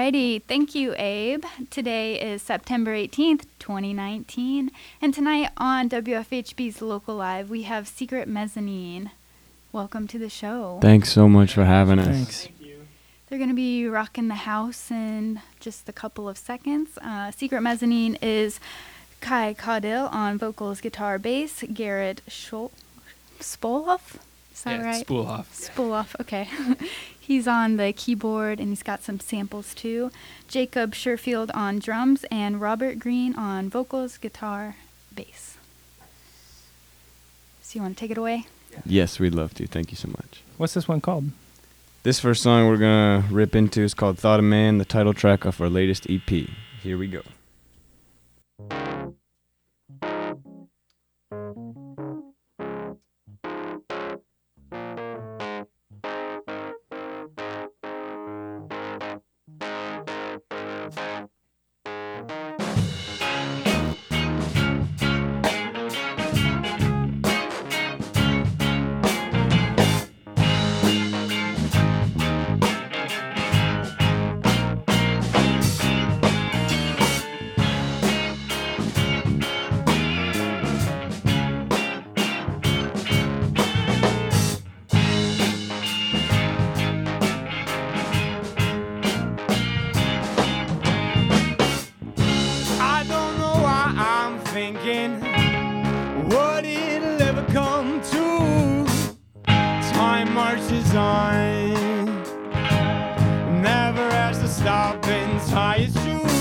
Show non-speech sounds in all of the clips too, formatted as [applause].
Alrighty, thank you, Abe. Today is September 18th, 2019, and tonight on WFHB's Local Live, we have Secret Mezzanine. Welcome to the show. Thanks so much for having us. Thanks. They're going to be rocking the house in just a couple of seconds. Uh, Secret Mezzanine is Cai Caudill on vocals, guitar, bass, Garrett Schol- Spoloff? Is that yeah, right? Spoolhoff. Spooloff, okay. [laughs] he's on the keyboard and he's got some samples too. Jacob Sherfield on drums and Robert Greene on vocals, guitar, bass. So you want to take it away? Yes, we'd love to. Thank you so much. What's this one called? This first song we're gonna rip into is called "Thought of Man," the title track off our latest EP. Here we go. And tie its shoes.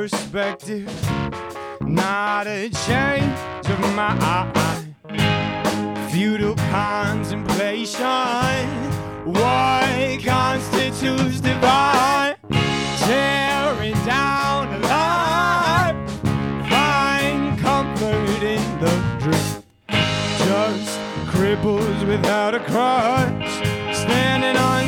Perspective, not a change of my eye. Futile contemplation, what constitutes divine? Tearing down a life, find comfort in the dream. Just cripples without a crutch, standing on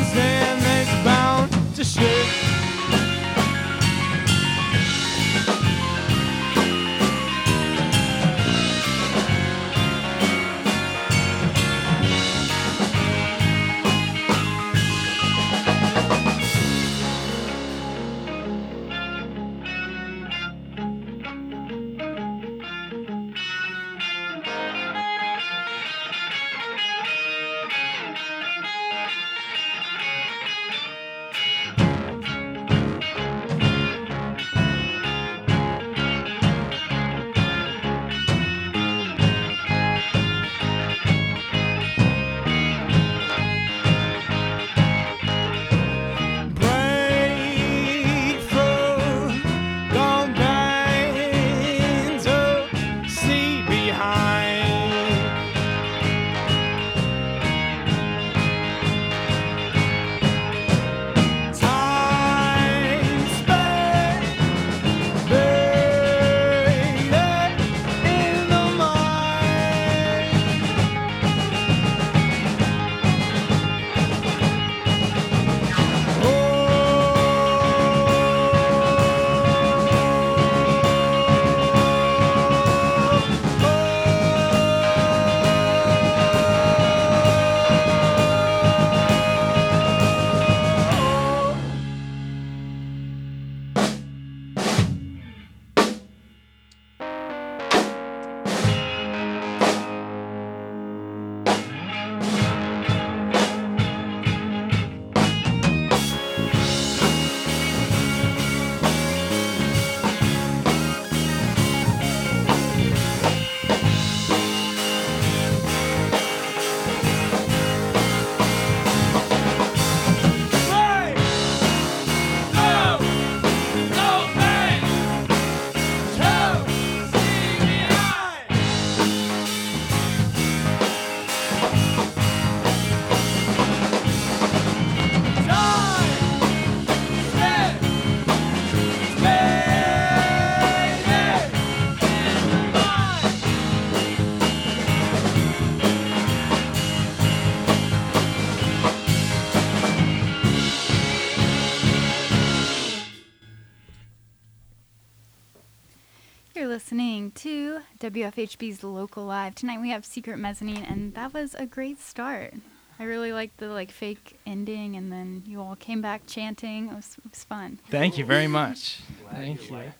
WFHB's Local Live. Tonight we have Secret Mezzanine, and that was a great start. I really liked the like fake ending, and then you all came back chanting. It was, it was fun. Thank you very much. [laughs] Thank you.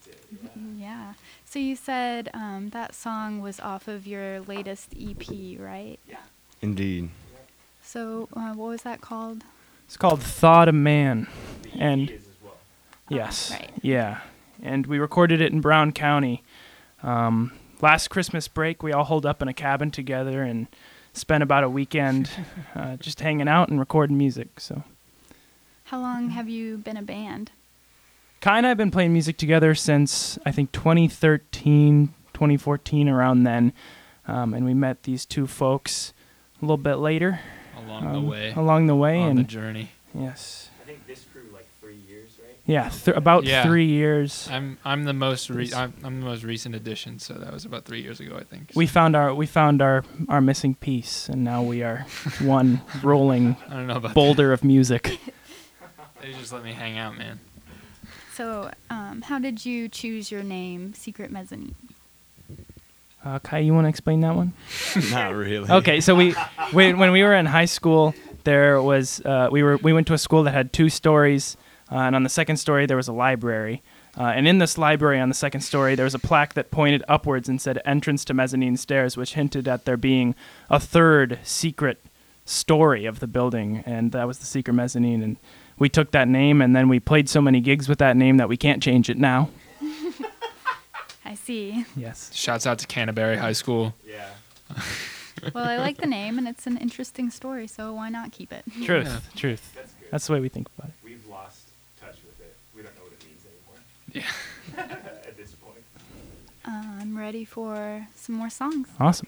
Yeah. So you said um, that song was off of your latest EP, right? Yeah. Indeed. So uh, what was that called? It's called Thought of Man. And yes. right. Yeah. And we recorded it in Brown County. Um, last Christmas break, we all holed up in a cabin together and spent about a weekend [laughs] uh, just hanging out and recording music. So, How long have you been a band? Cai and I have been playing music together since I think 2013, 2014, around then. Um, and we met these two folks a little bit later along um, the way along the way. on and the journey. yes, I think this crew like three years, right? Yeah, th- about Yeah. three years. I'm I'm the most re- I'm, I'm the most recent addition, so that was about three years ago, I think. We found our we found our our missing piece, and now we are [laughs] one rolling I don't know about boulder of music. [laughs] They just let me hang out, man. So um, how did you choose your name, Secret Mezzanine? Uh, Cai, you want to explain that one? [laughs] Not really. Okay, so we, we when we were in high school, there was uh, we were we went to a school that had two stories, uh, and on the second story there was a library. Uh, and in this library on the second story, there was a plaque that pointed upwards and said "Entrance to Mezzanine Stairs," which hinted at there being a third secret story of the building, and that was the secret mezzanine. And we took that name, and then we played so many gigs with that name that we can't change it now. [laughs] I see. Yes. Shouts out to Canterbury High School. Yeah. Well, I like the name, and it's an interesting story, so why not keep it? Truth. Yeah. Truth. That's good. That's the way we think about it. We've lost touch with it. We don't know what it means Yeah. [laughs] At this point. Uh, I'm ready for some more songs. Awesome.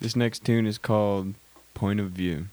This next tune is called Point of View.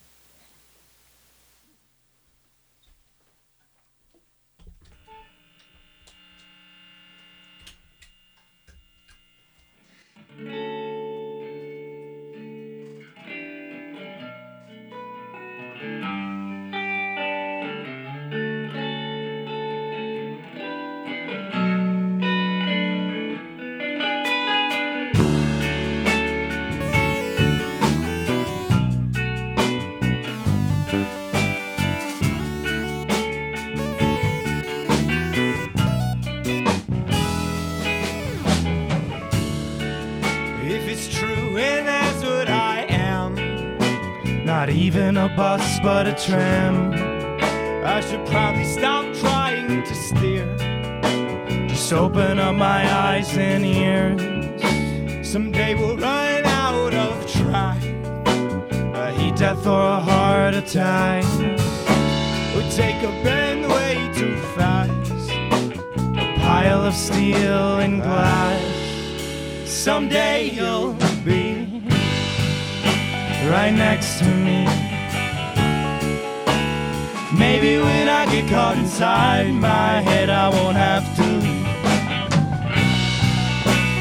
A bus, but a tram. I should probably stop trying to steer. Just open up my eyes and ears. Someday we'll run out of track. A heat death or a heart attack. We'll take a bend way too fast. A pile of steel and glass. Someday you'll be right next to me. Maybe when I get caught inside my head, I won't have to.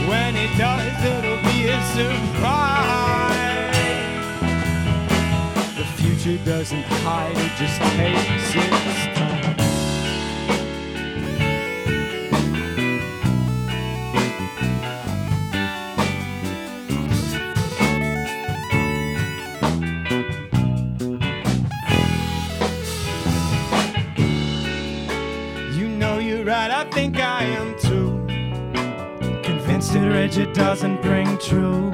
When it does, it'll be a surprise. The future doesn't hide, it just takes its time. Right, I think I am too. Convinced it rigid doesn't bring true.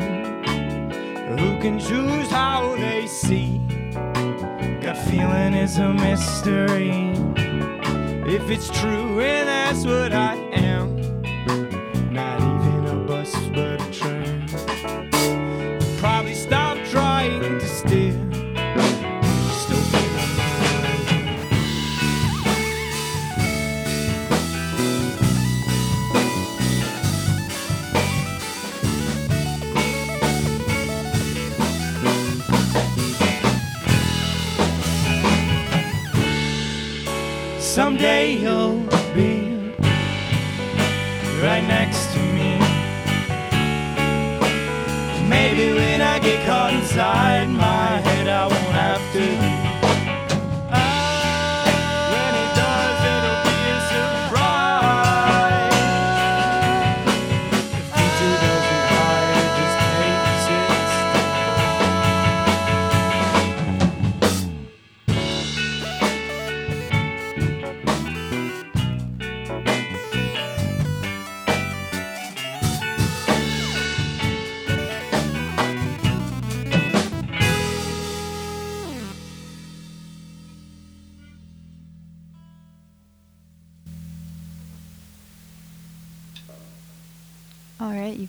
Who can choose how they see? Gut feeling is a mystery. If it's true and that's what I Maybe when I get caught inside my head, I won't have to.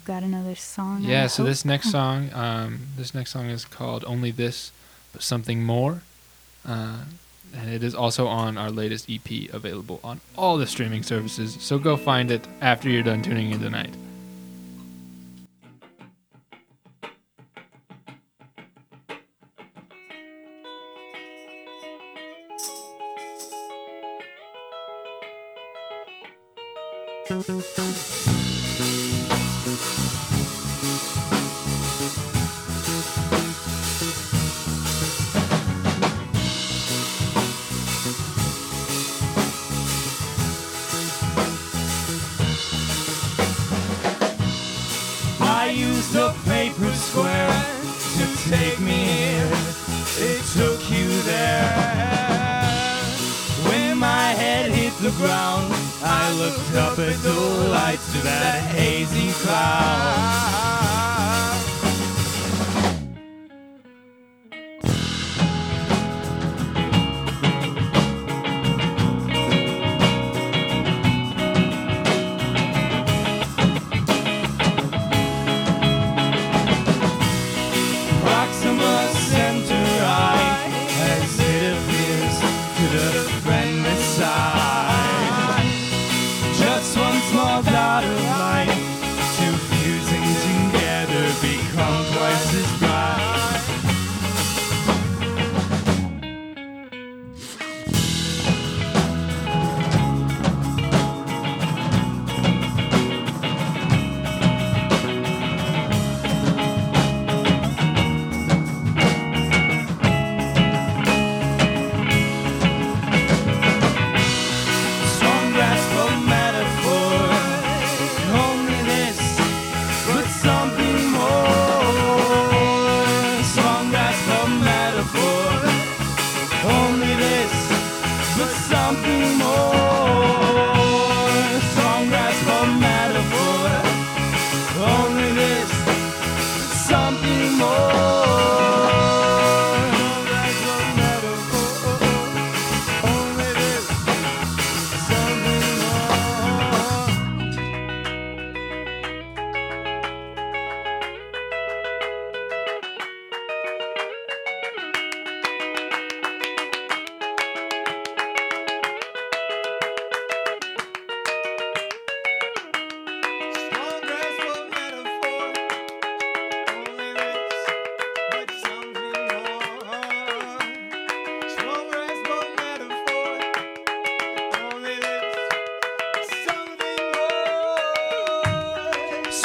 Got another song. Yeah, so hope. this next song, um, this next song is called "Only This, but Something More," uh, and it is also on our latest EP, available on all the streaming services. So go find it after you're done tuning in tonight.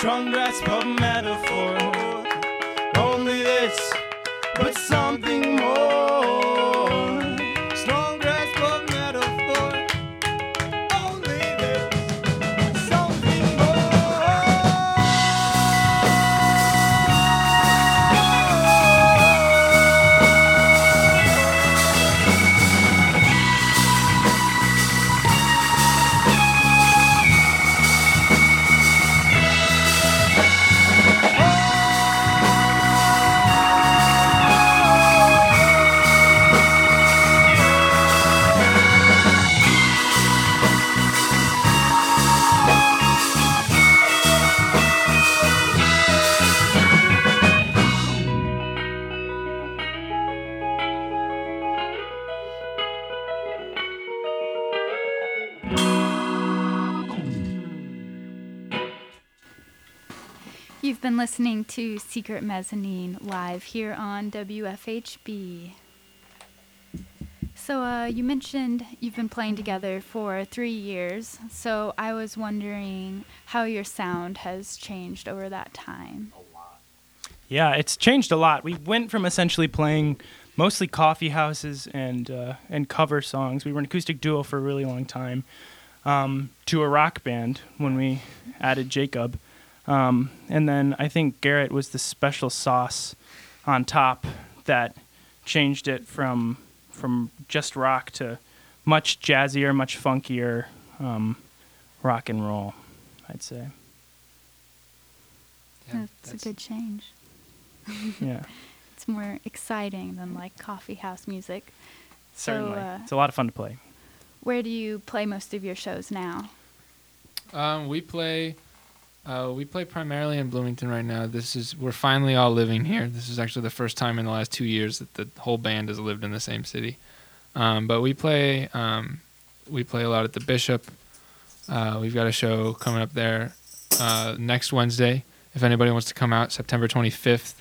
Strong grasp of metaphor, been listening to Secret Mezzanine live here on WFHB. So, uh, you mentioned you've been playing together for three years. So, I was wondering how your sound has changed over that time. Yeah, it's changed a lot. We went from essentially playing mostly coffee houses and uh, and cover songs. We were an acoustic duo for a really long time. Um, to a rock band when we added Jacob, um, and then I think Garrett was the special sauce on top that changed it from from just rock to much jazzier, much funkier um, rock and roll. I'd say, Yeah, That's, a good change. yeah, [laughs] It's more exciting than like coffee house music. certainly. uh, it's a lot of fun to play. Where do you play most of your shows now? Um, we play Uh, we play primarily in Bloomington right now. This is we're finally all living here. This is actually the first time in the last two years that the whole band has lived in the same city. Um, but we play um, we play a lot at the Bishop. Uh, we've got a show coming up there uh, next Wednesday. If anybody wants to come out, September 25th.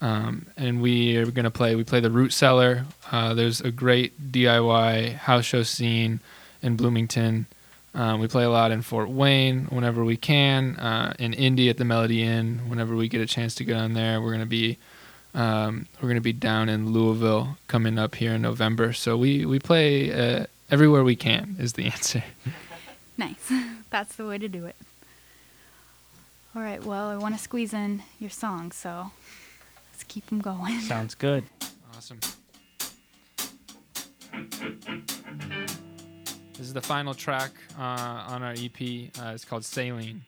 Um, and we are going to play. We play the Root Cellar. Uh, there's a great DIY house show scene in Bloomington. Um, we play a lot in Fort Wayne whenever we can. Uh, in Indy at the Melody Inn whenever we get a chance to go down there. We're gonna be um, we're gonna be down in Louisville coming up here in November. So we we play uh, everywhere we can is the [laughs] answer. Nice. [laughs] That's the way to do it. All right. Well, I want to squeeze in your song, so let's keep them going. Sounds good. Awesome. This is the final track uh, on our EP. Uh, it's called Saline.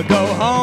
Never go home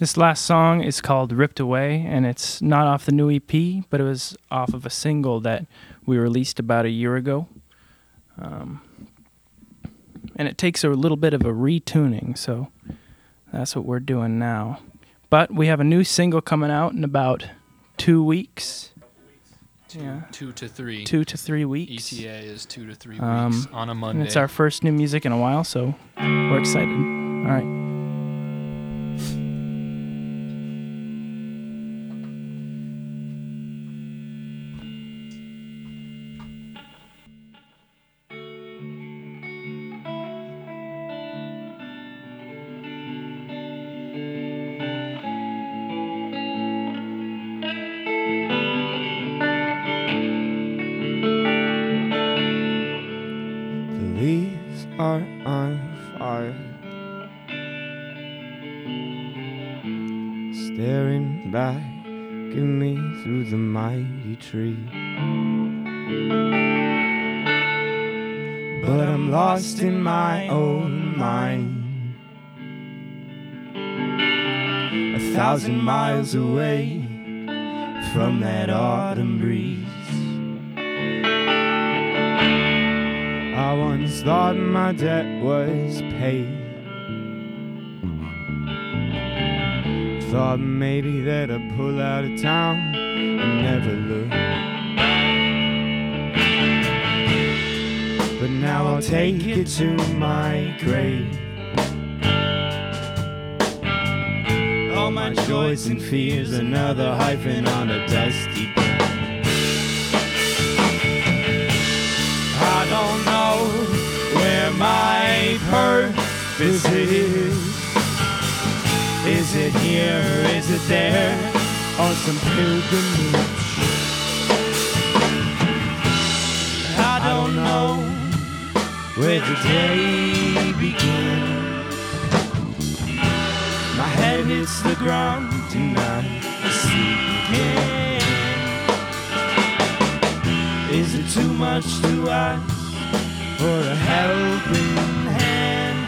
This last song is called Ripped Away, and it's not off the new EP, but it was off of a single that we released about a year ago. Um, and it takes a little bit of a retuning, so that's what we're doing now. But we have a new single coming out in about two weeks. Two, Yeah. two to three. Two to three weeks. ETA is two to three Um, weeks on a Monday. And it's our first new music in a while, so we're excited. All right. Are on fire. Staring back at me through the mighty tree. But I'm lost in my own mind. A thousand miles away from that autumn breeze. I once thought my debt was paid. Thought maybe that I'd pull out of town and never look. But now I'll take it to my grave. All my joys and fears, another hyphen on a dusty pen. My purpose is. Is it here, is it there? On some pilgrimage. I don't know where the day begins. My head hits the ground tonight. Sinking. Is it too much to ask for a helping hand?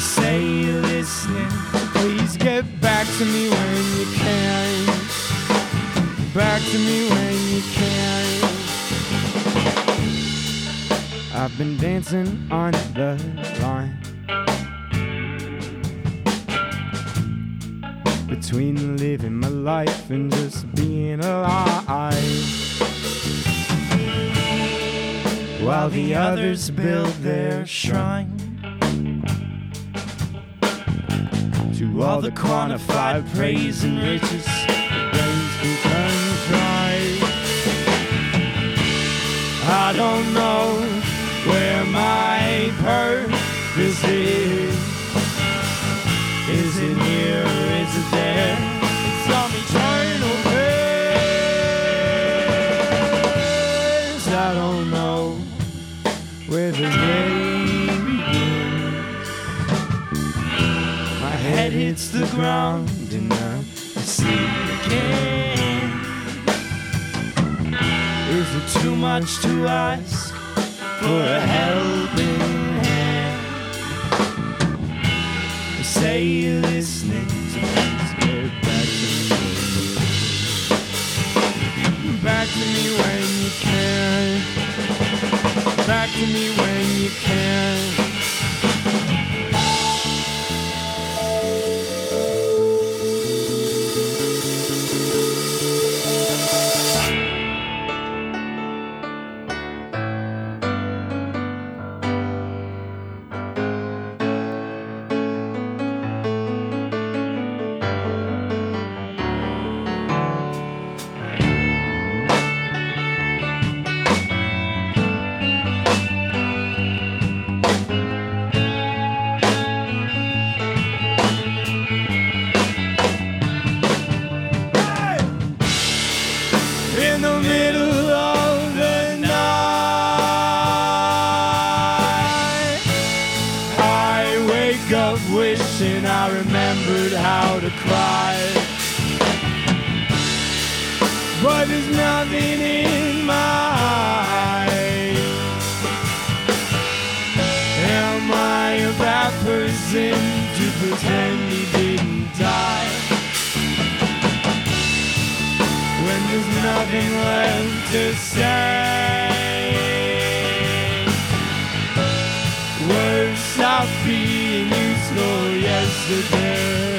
Say you're listening, please get back to me when you can. Back to me when you can. I've been dancing on the line between living my life and just being alive. While the others build their shrine to all the quantified praise and riches, brains can contrive. I don't know where my purpose is. Is it here or is it there? Don't where the day begins. My head hits the ground and I see again. Is it too much to ask for a helping hand? Say you're listening, please get back to me. Back to me when you can. Back to me when you can. Yesterday.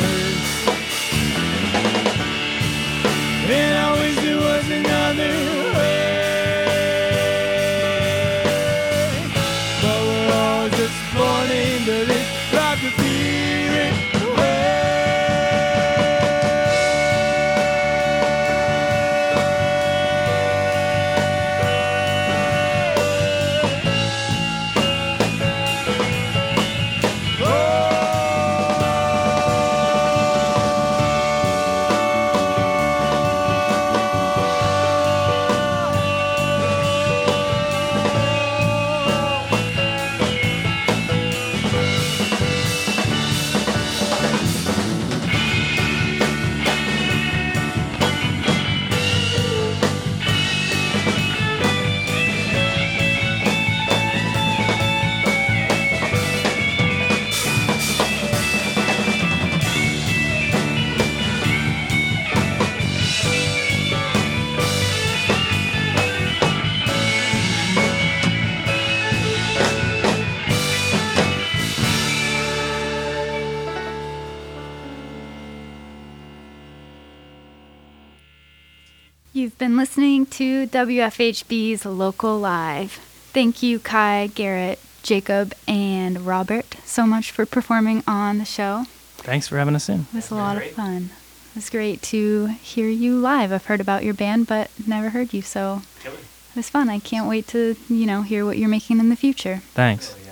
To WFHB's Local Live. Thank you, Cai, Garrett, Jacob, and Robert, so much for performing on the show. Thanks for having us in. It was a lot of fun. It was great to hear you live. I've heard about your band, but never heard you, so it was fun. I can't wait to, you know, hear what you're making in the future. Thanks.